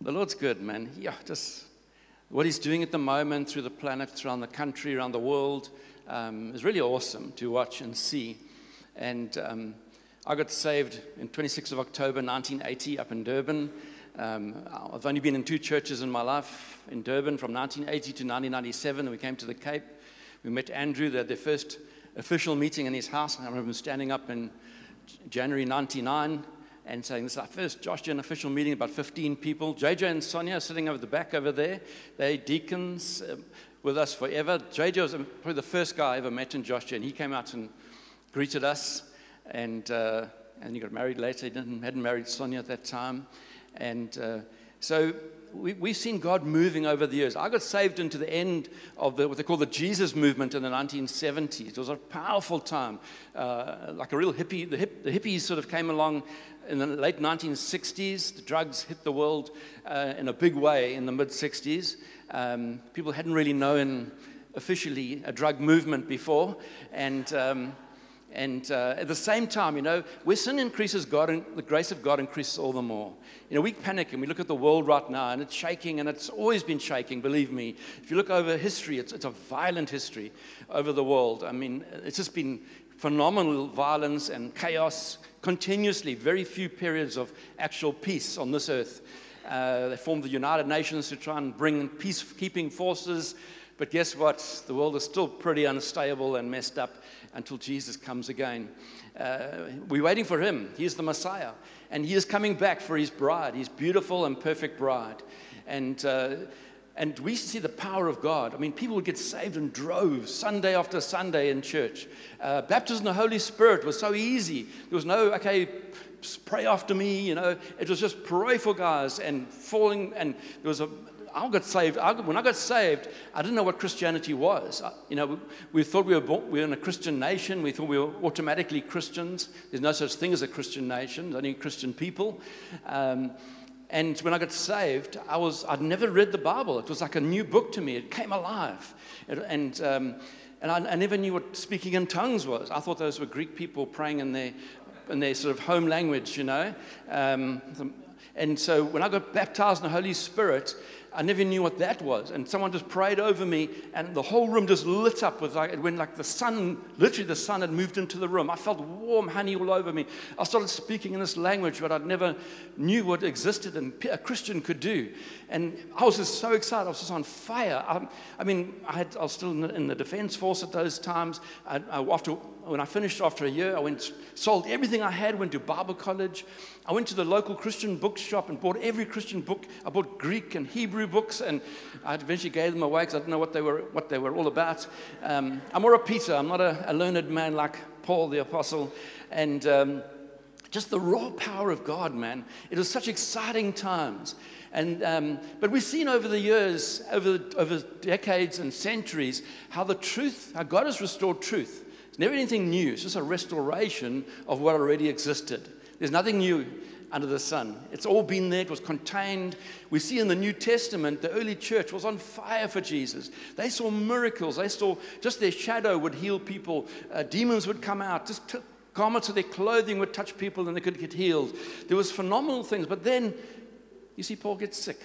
The Lord's good, man. Yeah, just what He's doing at the moment through the planet, around the country, around the world, um, is really awesome to watch and see. And um, I got saved in 26th of October 1980 up in Durban. Um, I've only been in two churches in my life in Durban from 1980 to 1997. We came to the Cape. We met Andrew. They had their first official meeting in his house. I remember him standing up in January 99 and saying, This is our first Josh Gen official meeting, about 15 people. JJ and Sonia sitting over the back over there. They deacons um, with us forever. JJ was probably the first guy I ever met in Josh Gen. He came out and greeted us, and, uh, and he got married later. He didn't, hadn't married Sonia at that time. And uh, so we, have seen God moving over the years. I got saved into the end of the, what they call the Jesus movement in the 1970s. It was a powerful time, uh, like a real hippie. The, hip, the, hippies sort of came along in the late 1960s. The drugs hit the world uh, in a big way in the mid 60s. Um, people hadn't really known officially a drug movement before. And um, and uh, at the same time, you know, where sin increases, God and the grace of God increases all the more. You know, we panic and we look at the world right now and it's shaking and it's always been shaking, believe me. If you look over history, it's, it's a violent history over the world. I mean, it's just been phenomenal violence and chaos continuously, very few periods of actual peace on this earth. Uh, they formed the United Nations to try and bring peacekeeping forces. But guess what? The world is still pretty unstable and messed up until Jesus comes again. Uh, we're waiting for him. He's the Messiah. And he is coming back for his bride, his beautiful and perfect bride. And, uh, and we see the power of God. I mean, people would get saved in droves, Sunday after Sunday in church. Uh, baptism in the Holy Spirit was so easy. There was no, okay, pray after me, you know. It was just pray for guys and falling. And there was a, I got saved. I, when I got saved, I didn't know what Christianity was. I, you know, we, we thought we were, born, we were in a Christian nation. We thought we were automatically Christians. There's no such thing as a Christian nation. There's only Christian people. Um, and when I got saved, I was, I'd never read the Bible. It was like a new book to me. It came alive. It, and, um, and I, I, never knew what speaking in tongues was. I thought those were Greek people praying in their, in their sort of home language, you know. Um, and so when I got baptized in the Holy Spirit, I never knew what that was. And someone just prayed over me, and the whole room just lit up with like, when like the sun, literally the sun had moved into the room. I felt warm honey all over me. I started speaking in this language that I never knew what existed and a Christian could do. And I was just so excited. I was just on fire. I, I mean, I, had, I, was still in the, in the, Defense Force at those times. I, after, when I finished after a year, I went, sold everything I had, went to Bible college. I went to the local Christian bookshop and bought every Christian book. I bought Greek and Hebrew books, and I eventually gave them away because I didn't know what they were, what they were all about. Um, I'm more a Peter. I'm not a, a, learned man like Paul the Apostle. And um, just the raw power of God, man. It was such exciting times. And, um, but we've seen over the years, over, over decades and centuries, how the truth, how God has restored truth. It's never anything new, it's just a restoration of what already existed. There's nothing new under the sun. It's all been there, it was contained. We see in the New Testament, the early church was on fire for Jesus. They saw miracles, they saw just their shadow would heal people, uh, demons would come out, just t- garments of their clothing would touch people and they could get healed. There was phenomenal things, but then you see, Paul gets sick,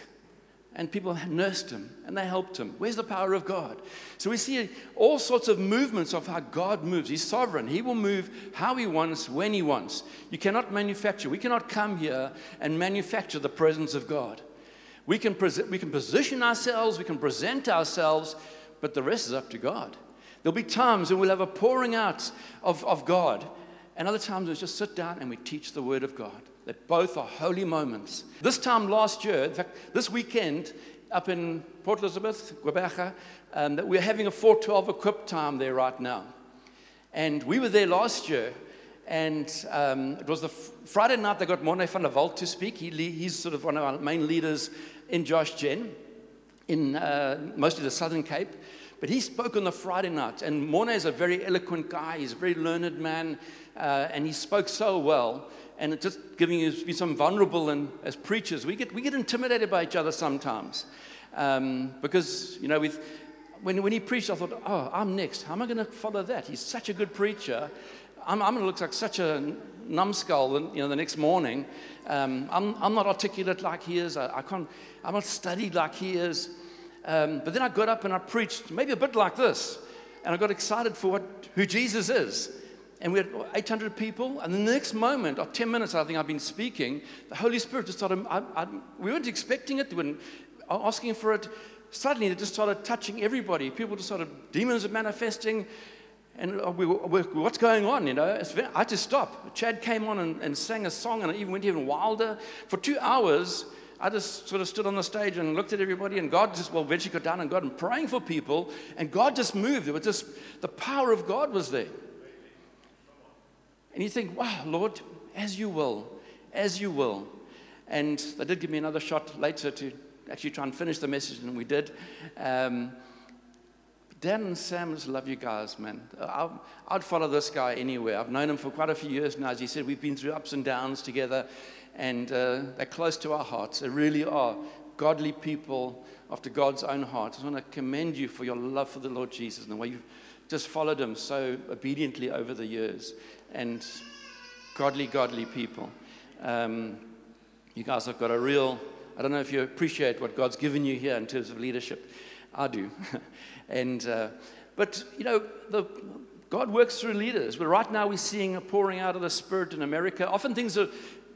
and people nursed him and they helped him. Where's the power of God? So we see all sorts of movements of how God moves. He's sovereign, He will move how He wants, when He wants. You cannot manufacture, we cannot come here and manufacture the presence of God. We can, pre- we can position ourselves, we can present ourselves, but the rest is up to God. There'll be times when we'll have a pouring out of, of God, and other times we'll just sit down and we teach the Word of God that both are holy moments. This time last year, in fact, this weekend up in Port Elizabeth, Gqeberha, um, that we're having a 412 equipped time there right now. And we were there last year, and um, it was the f- Friday night they got Morne van der Walt to speak. He, he's sort of one of our main leaders in Josh Gen, in uh, mostly the Southern Cape. But he spoke on the Friday night, and Morne is a very eloquent guy. He's a very learned man, uh, and he spoke so well and just giving you some vulnerable and as preachers we get we get intimidated by each other sometimes um, because you know with when, when he preached i thought oh i'm next how am i going to follow that he's such a good preacher i'm, I'm going to look like such a numbskull, you know, the next morning. Um, I'm, I'm not articulate like he is. I, I can't, I'm not studied like he is. Um, but then I got up and I preached, maybe a bit like this. And I got excited for what, who Jesus is. And we had 800 people. And the next moment, of 10 minutes, I think I've been speaking, the Holy Spirit just started, I, I, we weren't expecting it, we weren't asking for it. Suddenly, it just started touching everybody. People just started, demons were manifesting. And we, we, what's going on? You know, very, I had to stop. Chad came on and, and sang a song, and I even went even wilder. For two hours, I just sort of stood on the stage and looked at everybody, and God just, well, eventually got down and got and praying for people, and God just moved. It was just, the power of God was there. And you think, wow, Lord, as you will, as you will. And they did give me another shot later to actually try and finish the message, and we did. Um, Dan and Sam just love you guys, man. i would follow this guy anywhere. I've known him for quite a few years now. As he said, we've been through ups and downs together, and uh, they're close to our hearts. They really are godly people after God's own heart. I just want to commend you for your love for the Lord Jesus and the way you've just followed him so obediently over the years. And godly, godly people. Um, you guys have got a real, I don't know if you appreciate what God's given you here in terms of leadership. I do. and, uh, but, you know, the, God works through leaders. But right now we're seeing a pouring out of the Spirit in America. Often things are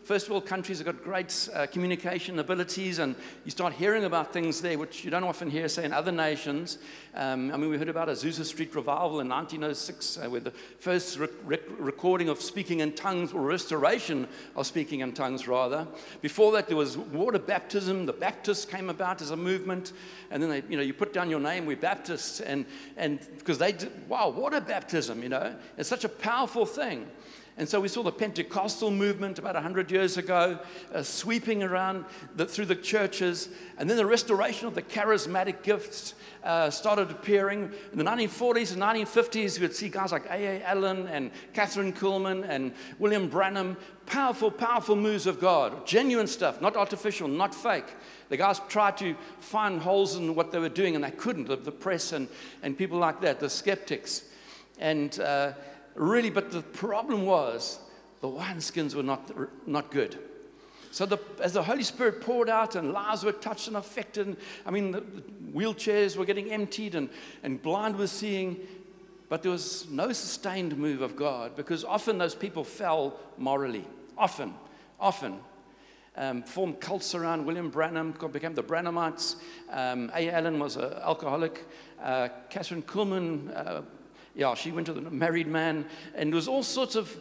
first world countries have got great uh, communication abilities, and you start hearing about things there which you don't often hear, say, in other nations. Um, I mean, we heard about Azusa Street revival in 1906, uh, where the first rec- recording of speaking in tongues, or restoration of speaking in tongues, rather. Before that, there was water baptism. The Baptists came about as a movement, and then they, you know, you put down your name, we're Baptists, and and because they, did, wow, water baptism, you know, it's such a powerful thing. And so we saw the Pentecostal movement about 100 years ago uh, sweeping around the, through the churches. And then the restoration of the charismatic gifts uh, started appearing. In the 1940s and 1950s, you would see guys like A.A. Allen and Kathryn Kuhlman and William Branham. Powerful, powerful moves of God. Genuine stuff, not artificial, not fake. The guys tried to find holes in what they were doing, and they couldn't. The, the press and, and people like that, the skeptics. And uh, really, but the problem was the wineskins were not, not good. So the, as the Holy Spirit poured out and lives were touched and affected, I mean, the, the wheelchairs were getting emptied and, and blind were seeing, but there was no sustained move of God because often those people fell morally. Often, often. Um, formed cults around William Branham, became the Branhamites. Um, A. Allen was an alcoholic. Uh, Kathryn Kuhlman uh, yeah, she went to a married man, and there was all sorts of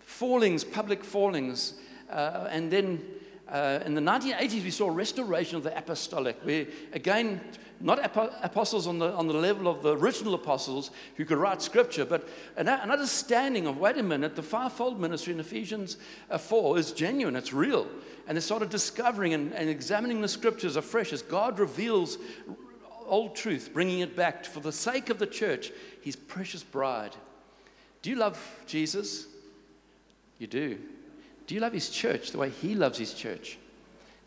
fallings, public fallings. Uh, and then uh, in the 1980s, we saw restoration of the apostolic, where again, not ap- apostles on the, on the level of the original apostles who could write scripture, but an, an understanding of wait a minute, the fivefold ministry in Ephesians uh, 4 is genuine, it's real. And they started discovering and, and examining the scriptures afresh as God reveals old truth, bringing it back for the sake of the church, his precious bride. Do you love Jesus? You do. Do you love his church the way he loves his church?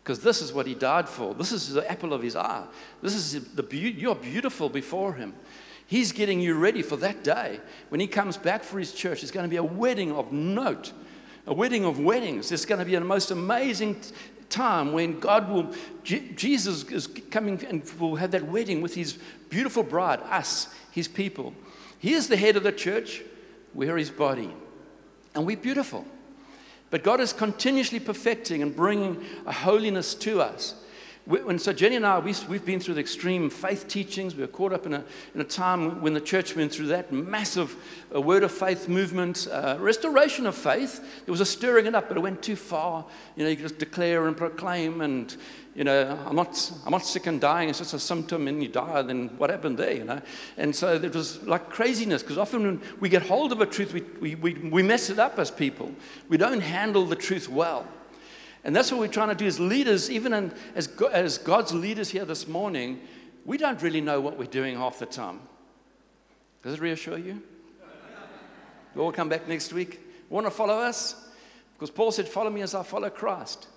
Because this is what he died for. This is the apple of his eye. This is the beauty. You're beautiful before him. He's getting you ready for that day. When he comes back for his church, it's going to be a wedding of note, a wedding of weddings. It's going to be the most amazing time when God will, Jesus is coming and will have that wedding with his beautiful bride, us, his people. He is the head of the church, we're his body. And we're beautiful. But God is continuously perfecting and bringing a holiness to us. When, so Jenny and I, we, we've been through the extreme faith teachings. We were caught up in a, in a time when the church went through that massive uh, word of faith movement, uh, restoration of faith. There was a stirring it up, but it went too far. You know, you just declare and proclaim, and you know, I'm not, I'm not sick and dying. It's just a symptom, and you die. Then what happened there? You know, and so it was like craziness because often when we get hold of a truth, we, we, we, we mess it up as people. We don't handle the truth well. And that's what we're trying to do as leaders, even in, as, as God's leaders here this morning, we don't really know what we're doing half the time. Does it reassure you? All come back next week. Want to follow us? Because Paul said, Follow me as I follow Christ.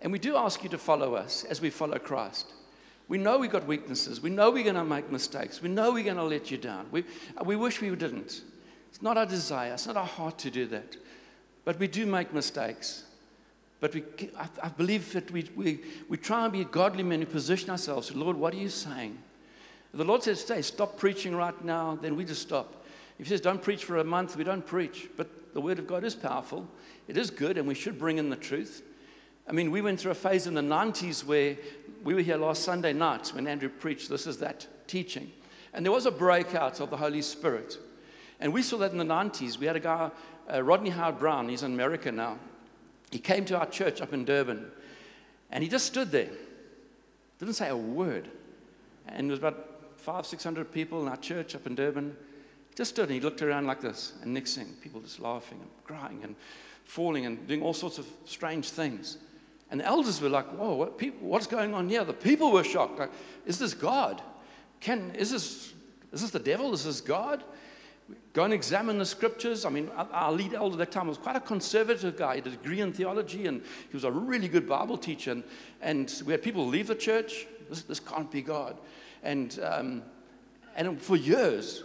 And we do ask you to follow us as we follow Christ. We know we've got weaknesses. We know we're going to make mistakes. We know we're going to let you down. We, we wish we didn't. It's not our desire, it's not our heart to do that. But we do make mistakes. But we, I, I believe that we, we, we try and be godly men who position ourselves. Lord, what are you saying? If the Lord says, stay, stop preaching right now, then we just stop. If He says, don't preach for a month, we don't preach. But the Word of God is powerful, it is good, and we should bring in the truth. I mean, we went through a phase in the 90s where we were here last Sunday night when Andrew preached. This is that teaching. And there was a breakout of the Holy Spirit. And we saw that in the 90s. We had a guy, uh, Rodney Howard-Browne, he's in America now. He came to our church up in Durban. And he just stood there, didn't say a word. And there was about five, six hundred people in our church up in Durban. He just stood and he looked around like this. And next thing, people just laughing and crying and falling and doing all sorts of strange things. And the elders were like, whoa, what what's going on here? The people were shocked. Like, is this God? Can, is, this, is this the devil? Is this God? Go and examine the scriptures. I mean, our lead elder at that time was quite a conservative guy. He had a degree in theology and he was a really good Bible teacher. And, and we had people leave the church. This, this can't be God. And, um, and for years,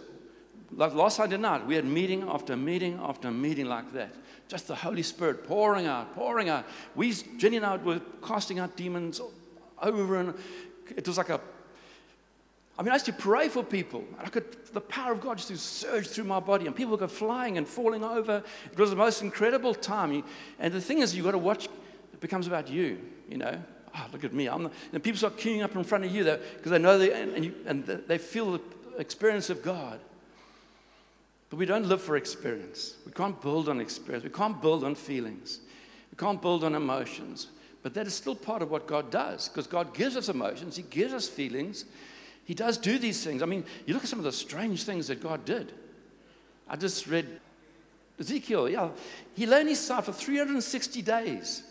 like last Sunday night, we had meeting after meeting after meeting like that. Just the Holy Spirit pouring out, pouring out. We, Jenny and I, were casting out demons over and it was like a I mean, I used to pray for people. I could, the power of God just to surge through my body, and people go flying and falling over. It was the most incredible time. And the thing is, you've got to watch, it becomes about you, you know. Oh, look at me. I'm the, and people start queuing up in front of you because they know they, and, and, you, and they feel the experience of God. But we don't live for experience. We can't build on experience. We can't build on feelings. We can't build on emotions. But that is still part of what God does because God gives us emotions, He gives us feelings. He does do these things. I mean, you look at some of the strange things that God did. I just read Ezekiel, yeah, he lay on his side for 360 days.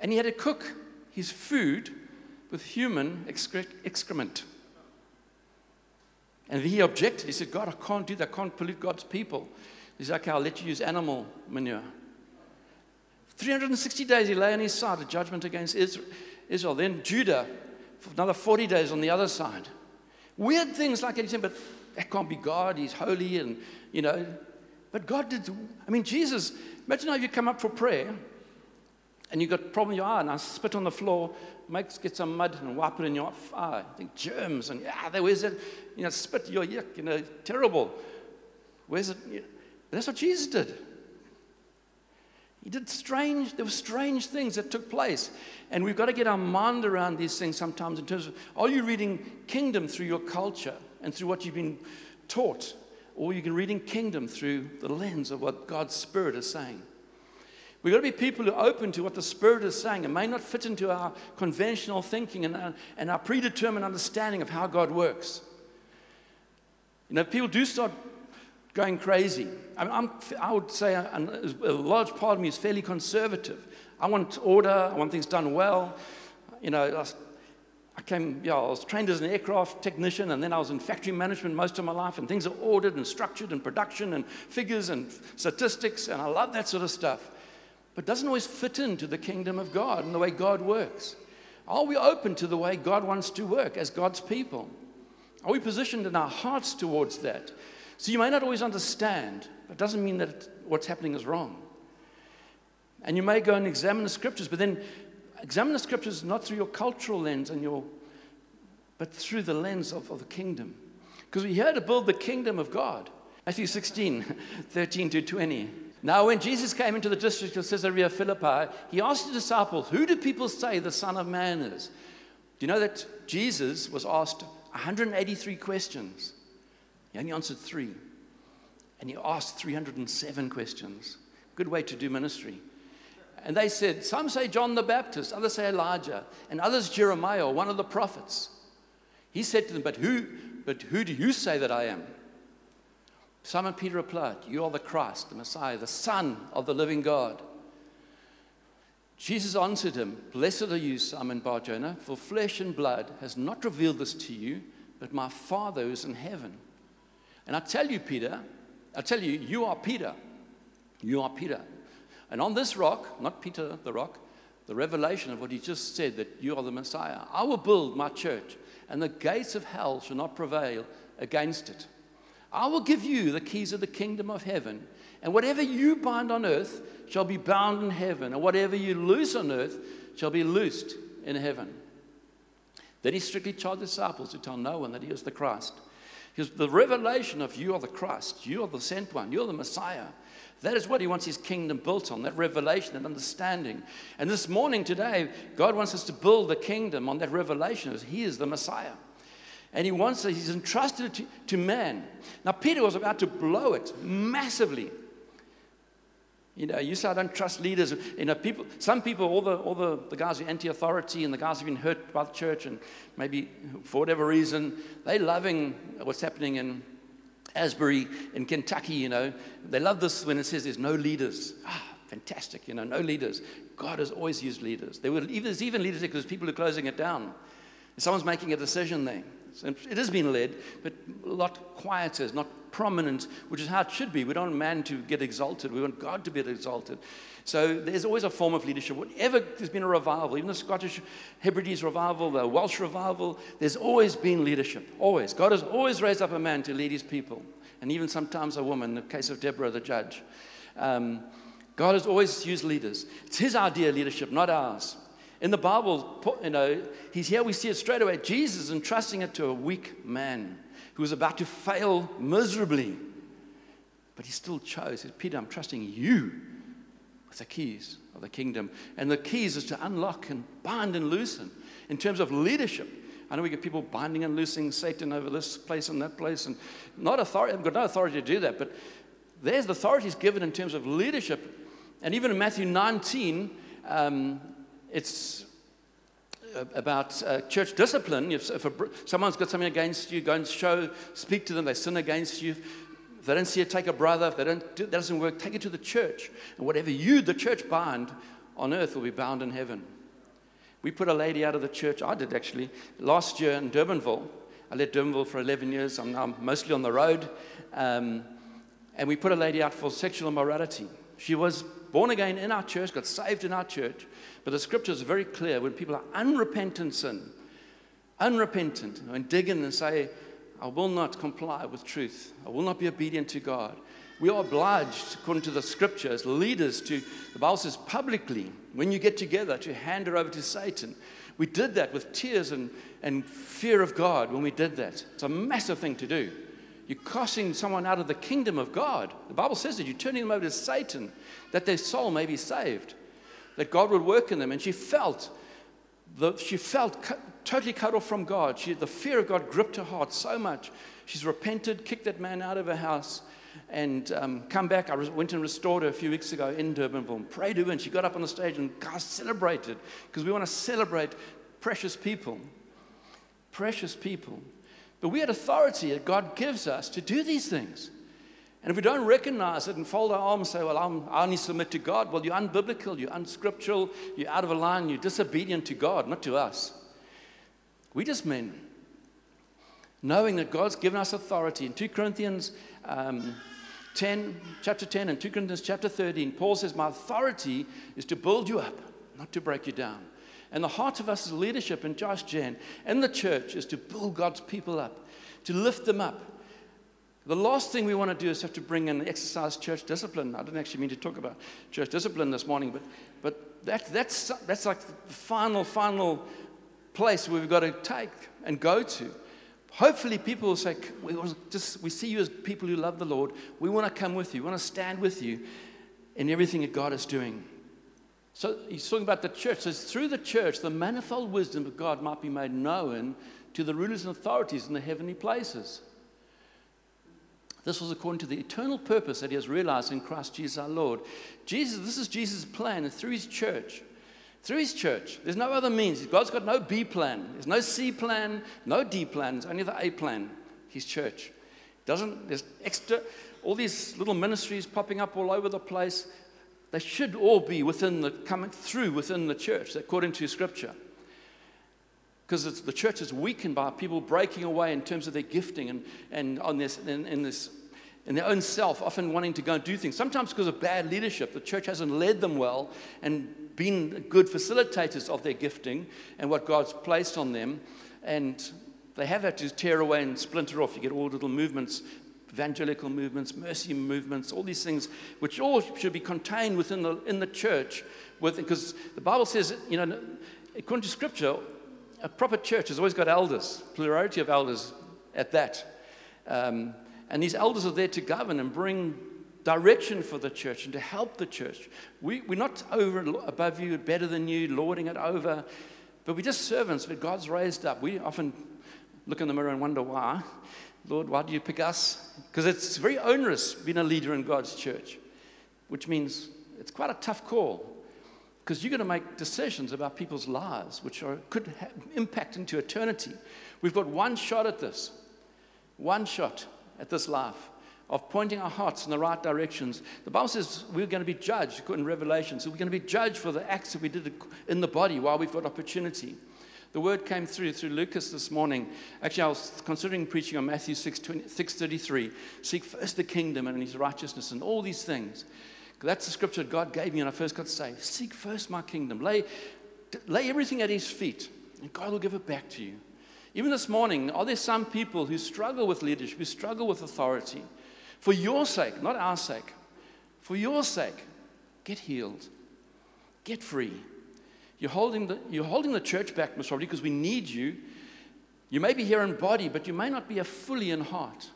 And he had to cook his food with human excrement. And he objected. He said, God, I can't do that. I can't pollute God's people. He said, okay, I'll let you use animal manure. 360 days he lay on his side, a judgment against Israel. Then Judah another 40 days on the other side. Weird things like that. But that can't be God. He's holy and, you know. But God did. I mean, Jesus, imagine how you come up for prayer and you got a problem in your eye and I spit on the floor, make, get some mud and wipe it in your eye. I think germs and, yeah, there was it. You know, spit, your yuck, you know, terrible. Where's it? That's what Jesus did. He did strange, there were strange things that took place. And we've got to get our mind around these things sometimes in terms of are you reading kingdom through your culture and through what you've been taught? Or are you reading kingdom through the lens of what God's Spirit is saying. We've got to be people who are open to what the Spirit is saying. It may not fit into our conventional thinking and our, and our predetermined understanding of how God works. You know, if people do start going crazy. I, mean, i would say uh, a, a, large part of me is fairly conservative. I want order, I want things done well. You know, I, I came, yeah, I was trained as an aircraft technician, and then I was in factory management most of my life, and things are ordered and structured, and production, and figures, and statistics, and I love that sort of stuff. But doesn't always fit into the kingdom of God and the way God works. Are we open to the way God wants to work as God's people? Are we positioned in our hearts towards that? So you may not always understand, but it doesn't mean that what's happening is wrong. And you may go and examine the scriptures, but then examine the scriptures not through your cultural lens and your, but through the lens of, of the kingdom. Because we're here to build the kingdom of God. Matthew 16, 13 to 20. Now, when Jesus came into the district of Caesarea Philippi, he asked the disciples, Who do people say the Son of Man is? Do you know that Jesus was asked 183 questions? He only answered three. And he asked 307 questions. Good way to do ministry. And they said, Some say John the Baptist, others say Elijah, and others Jeremiah, one of the prophets. He said to them, But who, but who do you say that I am? Simon Peter replied, You are the Christ, the Messiah, the Son of the living God. Jesus answered him, Blessed are you, Simon Barjona, for flesh and blood has not revealed this to you, but my Father who is in heaven. And I tell you, Peter, I tell you, you are Peter. You are Peter. And on this rock, not Peter the rock, the revelation of what he just said that you are the Messiah, I will build my church, and the gates of hell shall not prevail against it. I will give you the keys of the kingdom of heaven, And whatever you bind on earth shall be bound in heaven, and whatever you loose on earth shall be loosed in heaven. Then he strictly charged the disciples to tell no one that he was the Christ. Because the revelation of you are the Christ, you are the sent one, you're the Messiah. That is what he wants his kingdom built on, that revelation and understanding. And this morning, today, God wants us to build the kingdom on that revelation as he is the Messiah. And he wants, us, he's entrusted to, to man. Now, Peter was about to blow it massively. You know, you say I don't trust leaders. You know, people, some people, all the, all the, the guys who are anti-authority and the guys who've been hurt by the church and maybe for whatever reason, they're loving what's happening in Asbury in Kentucky, you know. They love this when it says there's no leaders. Ah, fantastic, you know, no leaders. God has always used leaders. There were, there's even leaders because people are closing it down. Someone's making a decision there. So it has been led, but a lot quieter, not prominent, which is how it should be. We don't want man to get exalted. We want God to be exalted. So there's always a form of leadership. Whenever there's been a revival, even the Scottish Hebrides revival, the Welsh revival, there's always been leadership. Always. God has always raised up a man to lead his people. And even sometimes a woman, in the case of Deborah, the judge. Um, God has always used leaders. It's his idea of leadership, not ours. In the Bible, you know, he's here, we see it straight away. Jesus entrusting it to a weak man who was about to fail miserably. But he still chose. He said, Peter, I'm trusting you with the keys of the kingdom. And the keys is to unlock and bind and loosen in terms of leadership. I know we get people binding and loosing Satan over this place and that place, and not authority, I've got no authority to do that, but there's the authorities given in terms of leadership. And even in Matthew 19, um, it's about uh, church discipline. If, if a, someone's got something against you, go and show, speak to them. They sin against you. If they don't see it, take a brother. If they don't, do, that doesn't work, take it to the church. And whatever you, the church, bind on earth will be bound in heaven. We put a lady out of the church. I did actually last year in Durbanville. I led Durbanville for 11 years. I'm now mostly on the road. Um, and we put a lady out for sexual immorality. She was born again in our church, got saved in our church. But the scripture is very clear when people are unrepentant sin, unrepentant, and dig in and say, I will not comply with truth, I will not be obedient to God. We are obliged, according to the scripture, as leaders to, the Bible says publicly, when you get together, to hand her over to Satan. We did that with tears and, and fear of God when we did that. It's a massive thing to do. You're casting someone out of the kingdom of God. The Bible says that you're turning them over to Satan, that their soul may be saved that God would work in them. And she felt, the, she felt cu- totally cut off from God. She, the fear of God gripped her heart so much. She's repented, kicked that man out of her house, and um, come back. I went and restored her a few weeks ago in Durbanville. Prayed to her, and she got up on the stage and God celebrated because we want to celebrate precious people. Precious people. But we had authority that God gives us to do these things. And if we don't recognize it and fold our arms and say, Well, I'm, I only submit to God, well, you're unbiblical, you're unscriptural, you're out of line, you're disobedient to God, not to us. We just men, knowing that God's given us authority. In 2 Corinthians um, 10, chapter 10, and 2 Corinthians chapter 13, Paul says, My authority is to build you up, not to break you down. And the heart of us as leadership in Josh Gen and the church is to build God's people up, to lift them up the last thing we want to do is have to bring in exercise church discipline. I didn't actually mean to talk about church discipline this morning, but, but that, that's, that's like the final, final place we've got to take and go to. Hopefully, people will say, we, just, we see you as people who love the Lord. We want to come with you. We want to stand with you in everything that God is doing. So he's talking about the church. So through the church, the manifold wisdom of God might be made known to the rulers and authorities in the heavenly places. This was according to the eternal purpose that he has realized in Christ Jesus our Lord. Jesus, this is Jesus' plan through his church. Through his church. There's no other means. God's got no B plan. There's no C plan, no D plan. Only the A plan, his church. Doesn't, there's extra, all these little ministries popping up all over the place. They should all be within the, coming through within the church, according to scripture because the church is weakened by people breaking away in terms of their gifting and, and on this, in, in, this, in their own self, often wanting to go and do things. Sometimes because of bad leadership, the church hasn't led them well and been good facilitators of their gifting and what God's placed on them. And they have had to tear away and splinter off. You get all little movements evangelical movements, mercy movements, all these things, which all should be contained within the, in the church. Because the Bible says, you know, according to Scripture, a proper church has always got elders, plurality of elders at that. Um, and these elders are there to govern and bring direction for the church and to help the church. We, we're not over above you, better than you, lording it over, but we're just servants that God's raised up. We often look in the mirror and wonder why. Lord, why do you pick us? Because it's very onerous being a leader in God's church, which means it's quite a tough call because you're going to make decisions about people's lives, which are, could have impact into eternity. We've got one shot at this, one shot at this life of pointing our hearts in the right directions. The Bible says we're going to be judged in Revelation. So we're going to be judged for the acts that we did in the body while we've got opportunity. The word came through through Lucas this morning. Actually, I was considering preaching on Matthew 6, 20, 6.33. Seek first the kingdom and his righteousness and all these things. That's the scripture God gave me when I first got saved. Seek first my kingdom. Lay, lay everything at his feet, and God will give it back to you. Even this morning, are there some people who struggle with leadership, who struggle with authority? For your sake, not our sake, for your sake, get healed, get free. You're holding the, you're holding the church back, Miss Robbie, because we need you. You may be here in body, but you may not be a fully in heart.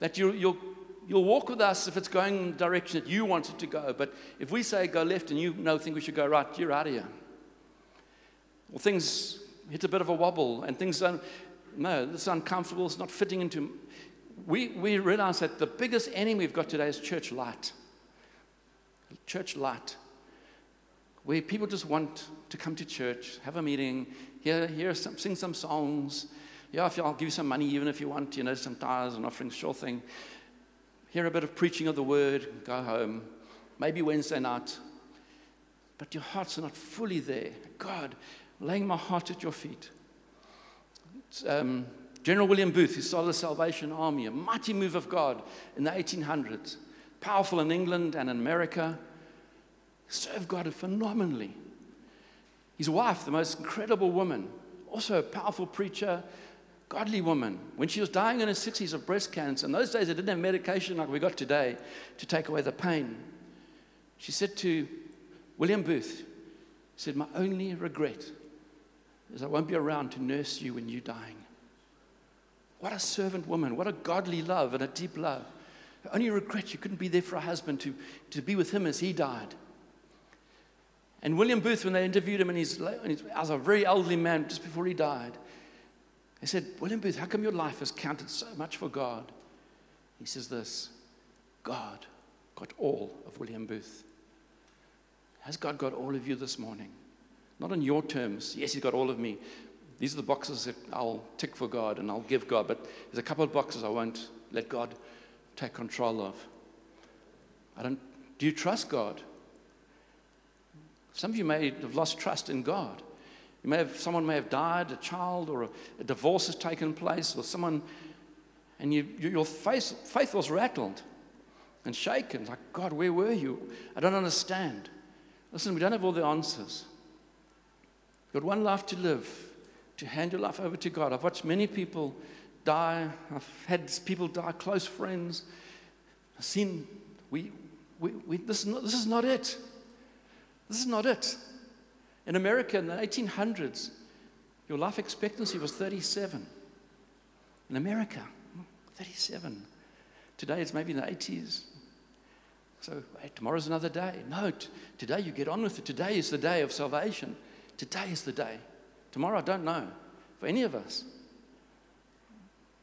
That you, you'll, you'll walk with us if it's going in the direction that you want it to go. But if we say go left and you know think we should go right, you're out of here. Well, things hit a bit of a wobble and things don't, no, this is uncomfortable, it's not fitting into. We, we realize that the biggest enemy we've got today is church light. Church light. Where people just want to come to church, have a meeting, hear, hear some, sing some songs. Yeah, if I'll give you some money, even if you want, you know, some tithes and offerings, sure thing. Hear a bit of preaching of the word, go home. Maybe Wednesday night. But your hearts are not fully there. God, laying my heart at your feet. Um, General William Booth, who started the Salvation Army, a mighty move of God in the 1800s, powerful in England and in America, served God phenomenally. His wife, the most incredible woman, also a powerful preacher, godly woman. When she was dying in her 60s of breast cancer, in those days they didn't have medication like we got today to take away the pain. She said to William Booth, said, My only regret is I won't be around to nurse you when you're dying. What a servant woman. What a godly love and a deep love. Only regret you couldn't be there for her husband to, to be with him as he died. And William Booth, when they interviewed him, and he's, as a very elderly man just before he died, they said, William Booth, how come your life has counted so much for God? He says this God got all of William Booth. Has God got all of you this morning? Not on your terms. Yes, He's got all of me. These are the boxes that I'll tick for God and I'll give God, but there's a couple of boxes I won't let God take control of. I don't, do you trust God? Some of you may have lost trust in God. You may have, someone may have died, a child, or a, a divorce has taken place, or someone, and you, you, your faith, faith was rattled and shaken. Like, God, where were you? I don't understand. Listen, we don't have all the answers. You've got one life to live, to hand your life over to God. I've watched many people die. I've had people die, close friends. I've seen, we, we, we, this, is not, this is not it. This is not it. In America in the 1800s, your life expectancy was 37. In America, hmm, 37. Today it's maybe in the 80s. So hey, tomorrow's another day. No, t- today you get on with it. Today is the day of salvation. Today is the day. Tomorrow, I don't know for any of us.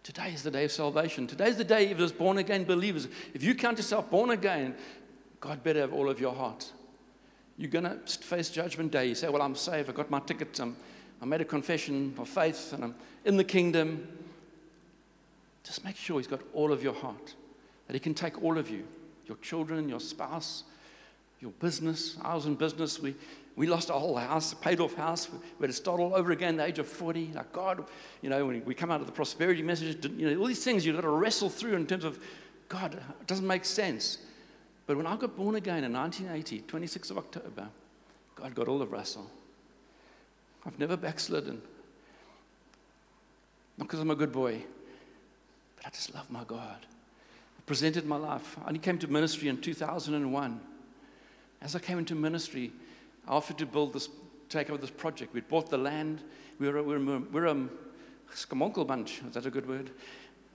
Today is the day of salvation. Today is the day of those born again believers. If you count yourself born again, God better have all of your heart. You're going to face judgment day. You say, Well, I'm saved. I got my ticket. I'm, I made a confession of faith and I'm in the kingdom. Just make sure He's got all of your heart, that He can take all of you your children, your spouse, your business. I was in business. We, we lost our whole house, paid off house. We had to start all over again at the age of 40. Like, God, you know, when we come out of the prosperity message, you know, all these things you've got to wrestle through in terms of, God, it doesn't make sense. But when I got born again in 1980, 26th of October, God got all of Russell. I've never backslidden. Not because I'm a good boy, but I just love my God. I presented my life. I came to ministry in 2001. As I came into ministry, I offered to build this, take over this project. We'd bought the land. We were, we were, we were a skamonkel bunch, is that a good word?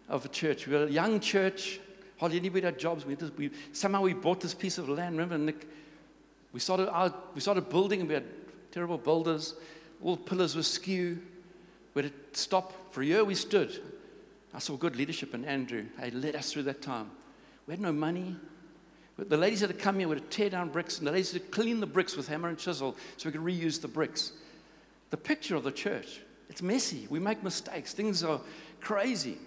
Of a church. We were a young church. Hardly anybody had jobs. We, just, we somehow we bought this piece of land. Remember, Nick? We started, we started building and we had terrible builders. All pillars were skew. We had to stop. For a year we stood. I saw good leadership in Andrew. He led us through that time. We had no money. The ladies had to come here, we had to tear down bricks, and the ladies had to clean the bricks with hammer and chisel so we could reuse the bricks. The picture of the church, it's messy. We make mistakes. Things are crazy.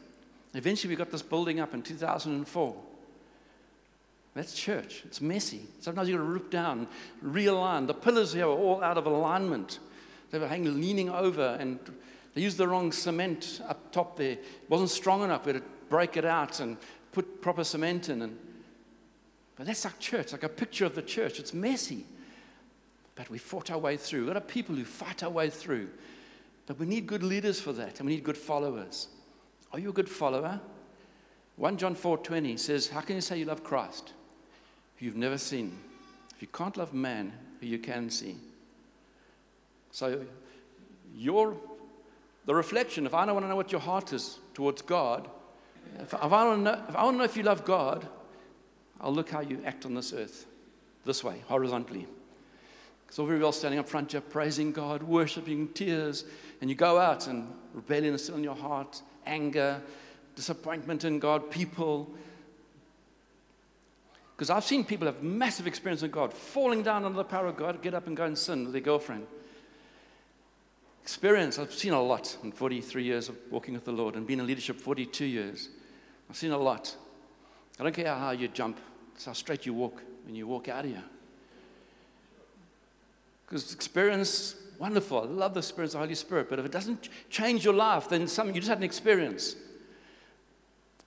Eventually, we got this building up in 2004. That's church. It's messy. Sometimes you've got to rip down, realign. The pillars here were all out of alignment. They were hanging, leaning over, and they used the wrong cement up top there. It wasn't strong enough. We had to break it out and put proper cement in. And, but that's like church, like a picture of the church. It's messy. But we fought our way through. We've got a people who fight our way through. But we need good leaders for that, and we need good followers. Are you a good follower? 1 John 4:20 says, How can you say you love Christ who you've never seen? If you can't love man who you can see. So, your the reflection, if I don't want to know what your heart is towards God, if, I want to know, if I want to know if you love God, I'll look how you act on this earth, this way, horizontally. All very well standing up front here, praising God, worshiping, tears, and you go out and rebellion is still in your heart, anger, disappointment in God, people. Because I've seen people have massive experience in God, falling down under the power of God, get up and go and sin with their girlfriend experience, I've seen a lot in 43 years of walking with the Lord and being in leadership 42 years. I've seen a lot. I don't care how you jump, it's how straight you walk when you walk out of here. Because experience, wonderful. I love the experience of the Holy Spirit, but if it doesn't change your life, then something you just had an experience.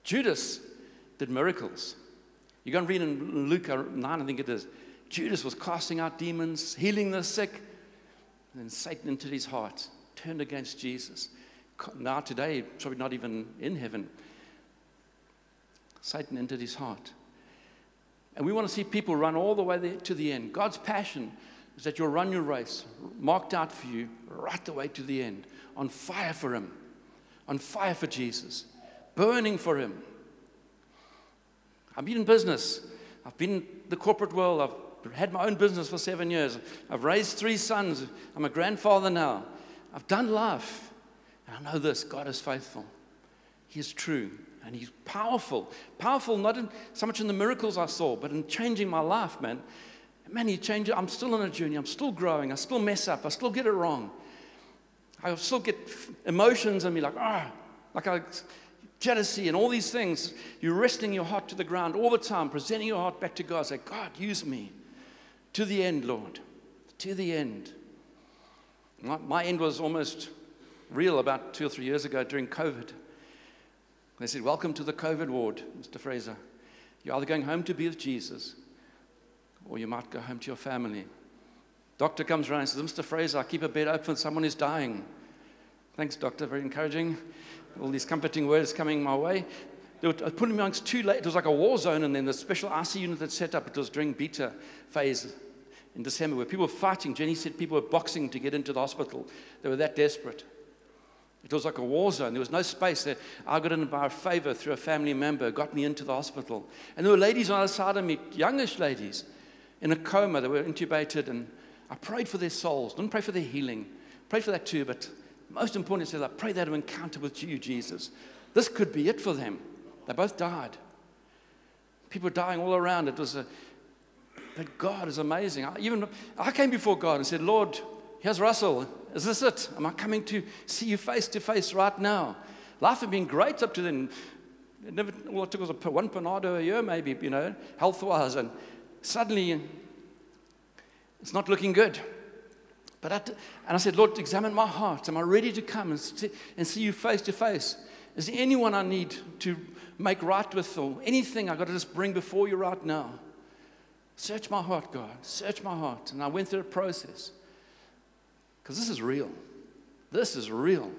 Judas did miracles. You go and read in Luke uh, 9, I think it is. Judas was casting out demons, healing the sick, and then Satan entered his heart, turned against Jesus. Now, today, probably not even in heaven. Satan entered his heart. And we want to see people run all the way to the end. God's passion is that you'll run your race, marked out for you, right the way to the end, on fire for Him, on fire for Jesus, burning for Him. I've been in business, I've been in the corporate world, I've had my own business for seven years. I've raised three sons. I'm a grandfather now. I've done life. And I know this God is faithful. He is true. And He's powerful. Powerful not in, so much in the miracles I saw, but in changing my life, man. Man, He changed it. I'm still on a journey. I'm still growing. I still mess up. I still get it wrong. I still get emotions and be like, ah, oh, like I jealousy and all these things. You're resting your heart to the ground all the time, presenting your heart back to God. Say, God, use me. To the end, Lord. To the end. My, my end was almost real about two or three years ago during COVID. They said, Welcome to the COVID ward, Mr. Fraser. You're either going home to be with Jesus or you might go home to your family. Doctor comes around and says, Mr. Fraser, I keep a bed open, someone is dying. Thanks, doctor, very encouraging. All these comforting words coming my way. They were uh, putting me amongst two, it was like a war zone, and then the special IC unit that set up, it was during beta phase in December, where people were fighting. Jenny said people were boxing to get into the hospital. They were that desperate. It was like a war zone. There was no space there. I got in by a favor through a family member, got me into the hospital. And there were ladies on the side of me, youngish ladies, in a coma. They were intubated, and I prayed for their souls. Didn't pray for their healing. Prayed for that too, but most importantly, I said, I pray they have an encounter with you, Jesus. This could be it for them. They both died. People dying all around. It was a, but God is amazing. I, even I came before God and said, Lord, here's Russell. Is this it? Am I coming to see you face to face right now? Life had been great up to then. It never, all it took was a, one Panado a year, maybe, you know, health wise. And suddenly, it's not looking good. But I, and I said, Lord, examine my heart. Am I ready to come and see, and see you face to face? Is there anyone I need to make right with or anything I've got to just bring before you right now? Search my heart, God. Search my heart. And I went through a process. Because this is real. This is real.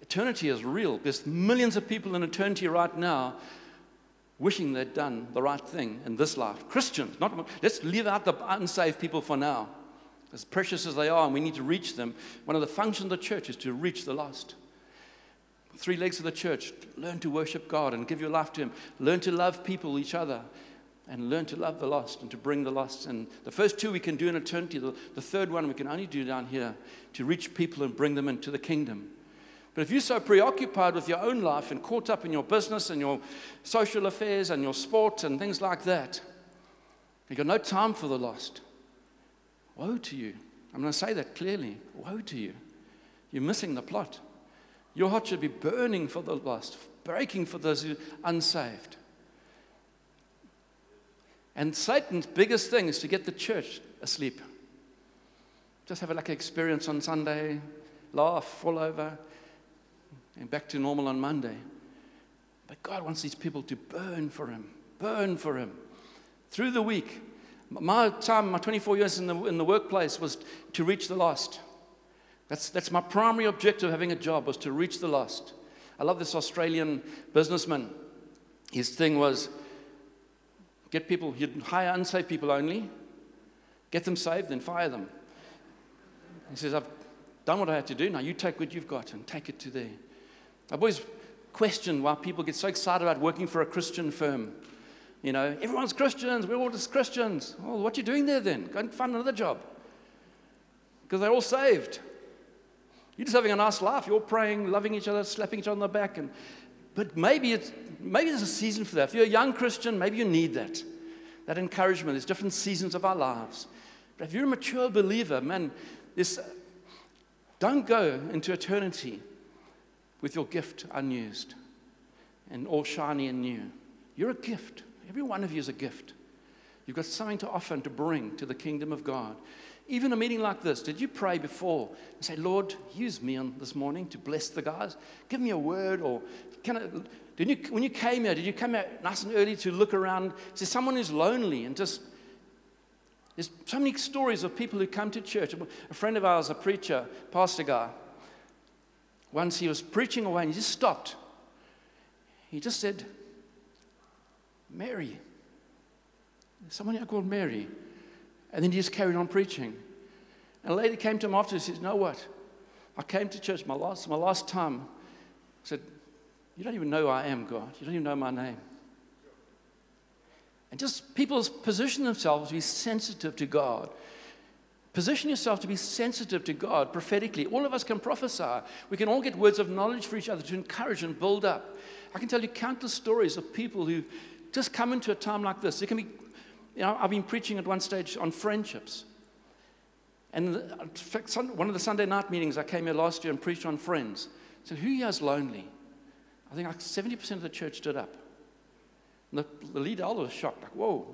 Eternity is real. There's millions of people in eternity right now wishing they'd done the right thing in this life. Christians, not, let's leave out the unsaved people for now. As precious as they are, and we need to reach them, one of the functions of the church is to reach the lost. Three legs of the church learn to worship God and give your life to Him, learn to love people, each other, and learn to love the lost and to bring the lost. And the first two we can do in eternity, the, the third one we can only do down here to reach people and bring them into the kingdom. But if you're so preoccupied with your own life and caught up in your business and your social affairs and your sport and things like that, you've got no time for the lost. Woe to you. I'm going to say that clearly. Woe to you. You're missing the plot. Your heart should be burning for the lost, breaking for those who are unsaved. And Satan's biggest thing is to get the church asleep. Just have a like experience on Sunday, laugh, fall over, and back to normal on Monday. But God wants these people to burn for Him, burn for Him. Through the week, my time, my 24 years in the, in the workplace was to reach the lost. That's, that's my primary objective of having a job was to reach the lost. I love this Australian businessman. His thing was get people, he'd hire unsaved people only, get them saved, then fire them. He says, I've done what I had to do. Now you take what you've got and take it to there. I've always questioned why people get so excited about working for a Christian firm. You know, everyone's Christians, we're all just Christians. Well, what are you doing there then? Go and find another job. Because they're all saved. You're just having a nice life. You're praying, loving each other, slapping each other on the back. And, but maybe, it's, maybe there's a season for that. If you're a young Christian, maybe you need that. That encouragement. There's different seasons of our lives. But if you're a mature believer, man, this, don't go into eternity with your gift unused and all shiny and new. You're a gift. Every one of you is a gift. You've got something to offer and to bring to the kingdom of God. Even a meeting like this, did you pray before and say, Lord, use me on this morning to bless the guys? Give me a word or can I, did you, when you came here, did you come out nice and early to look around? There someone who's lonely and just, there's so many stories of people who come to church. A friend of ours, a preacher, pastor guy, once he was preaching away and he just stopped. He just said, Mary. Someone here called Mary. And then he just carried on preaching. And a lady came to him after and You know what? I came to church my last, my last time. I said, You don't even know I am, God. You don't even know my name. And just people position themselves to be sensitive to God. Position yourself to be sensitive to God prophetically. All of us can prophesy. We can all get words of knowledge for each other to encourage and build up. I can tell you countless stories of people who just come into a time like this. It can be you know, I've been preaching at one stage on friendships. And uh, fact, one of the Sunday night meetings I came here last year and preached on friends. I said, Who here is lonely? I think like 70% of the church stood up. And the, the lead elder was shocked, like, Whoa.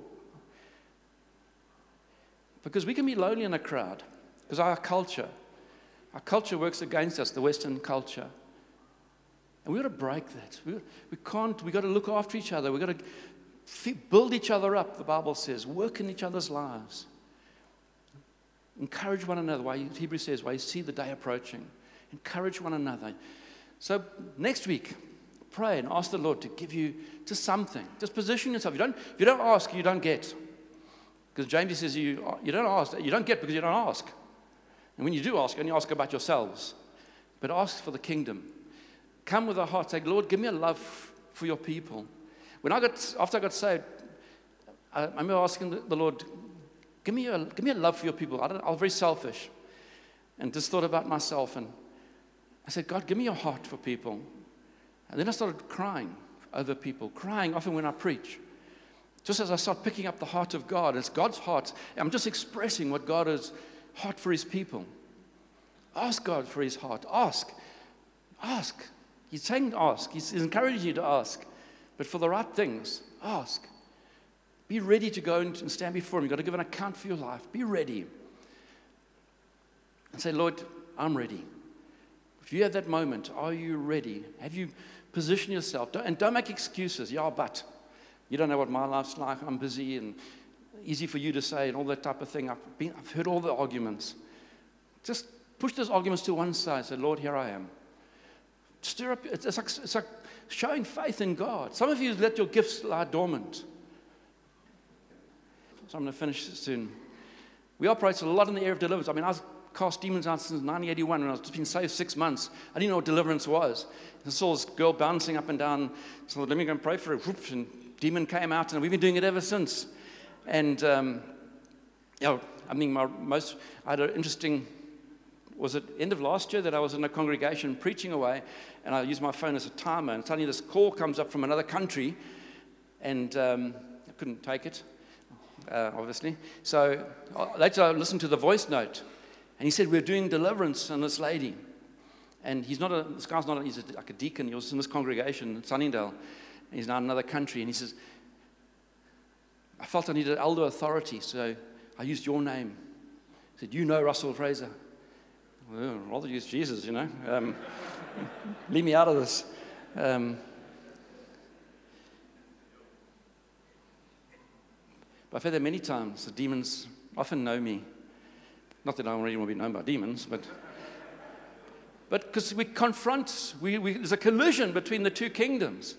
Because we can be lonely in a crowd, because our culture, our culture works against us, the Western culture. And we've got to break that. We, we can't, we've got to look after each other. We've got to build each other up, the Bible says, work in each other's lives. Encourage one another, why Hebrews says, why you see the day approaching. Encourage one another. So next week, pray and ask the Lord to give you just something. Just position yourself. You don't, if you don't ask, you don't get. Because James says you, you don't ask, you don't get because you don't ask. And when you do ask, only ask about yourselves. But ask for the kingdom. Come with a heart, say, Lord, give me a love for your people. When I got, after I got saved, I, remember asking the, the, Lord, give me, a, give me a love for your people. I, I was very selfish and just thought about myself. And I said, God, give me your heart for people. And then I started crying over people, crying often when I preach. Just as I start picking up the heart of God, it's God's heart. I'm just expressing what God is heart for his people. Ask God for his heart. Ask. Ask. He's saying ask. He's encouraging you to ask. But for the right things, ask. Be ready to go and stand before Him. You've got to give an account for your life. Be ready. And say, Lord, I'm ready. If you have that moment, are you ready? Have you positioned yourself? Don't, and don't make excuses. Yeah, but you don't know what my life's like. I'm busy and easy for you to say and all that type of thing. I've, been, I've heard all the arguments. Just push those arguments to one side. Say, Lord, here I am. Stir up. It's like, it's like showing faith in God. Some of you let your gifts lie dormant. So I'm going to finish soon. We operate a lot in the area of deliverance. I mean, I was cast demons out since 1981 when I was been saved six months. I didn't know what deliverance was. I saw this girl bouncing up and down. So let me go and pray for her. And demon came out, and we've been doing it ever since. And um, yeah, I mean, my most I had an interesting. Was it end of last year that I was in a congregation preaching away, and I used my phone as a timer, and suddenly this call comes up from another country, and um, I couldn't take it, uh, obviously. So uh, later I listened to the voice note, and he said, We're doing deliverance on this lady. And he's not a, this guy's not a, he's a, like a deacon. He was in this congregation in Sunningdale. He's now in another country. And he says, I felt I needed elder authority, so I used your name. He said, You know Russell Fraser. Well, I'd rather use Jesus, you know. Um, leave me out of this. Um, but I've had that many times. The demons often know me. Not that I already want to be known by demons, but but because we confront, we, we, there's a collision between the two kingdoms.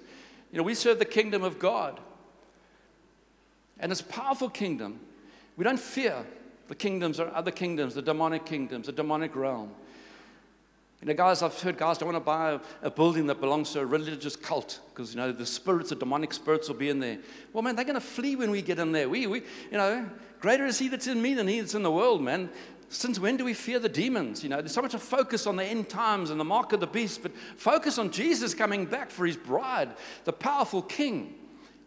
You know, we serve the kingdom of God, and it's a powerful kingdom. We don't fear the kingdoms or other kingdoms, the demonic kingdoms, the demonic realm. You know, guys, I've heard guys don't want to buy a, a building that belongs to a religious cult because, you know, the spirits, the demonic spirits will be in there. Well, man, they're going to flee when we get in there. We, we, you know, greater is he that's in me than he that's in the world, man. Since when do we fear the demons? You know, there's so much of focus on the end times and the mark of the beast, but focus on Jesus coming back for his bride, the powerful king.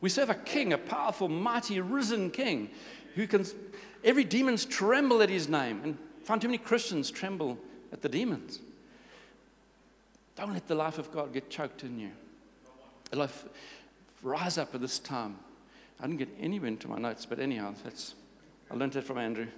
We serve a king, a powerful, mighty, risen king who can, every demon's tremble at his name. And find too many Christians tremble at the demons. Don't let the life of God get choked in you. Life, rise up at this time. I didn't get anywhere into my notes, but anyhow, that's, I learned that from Andrew.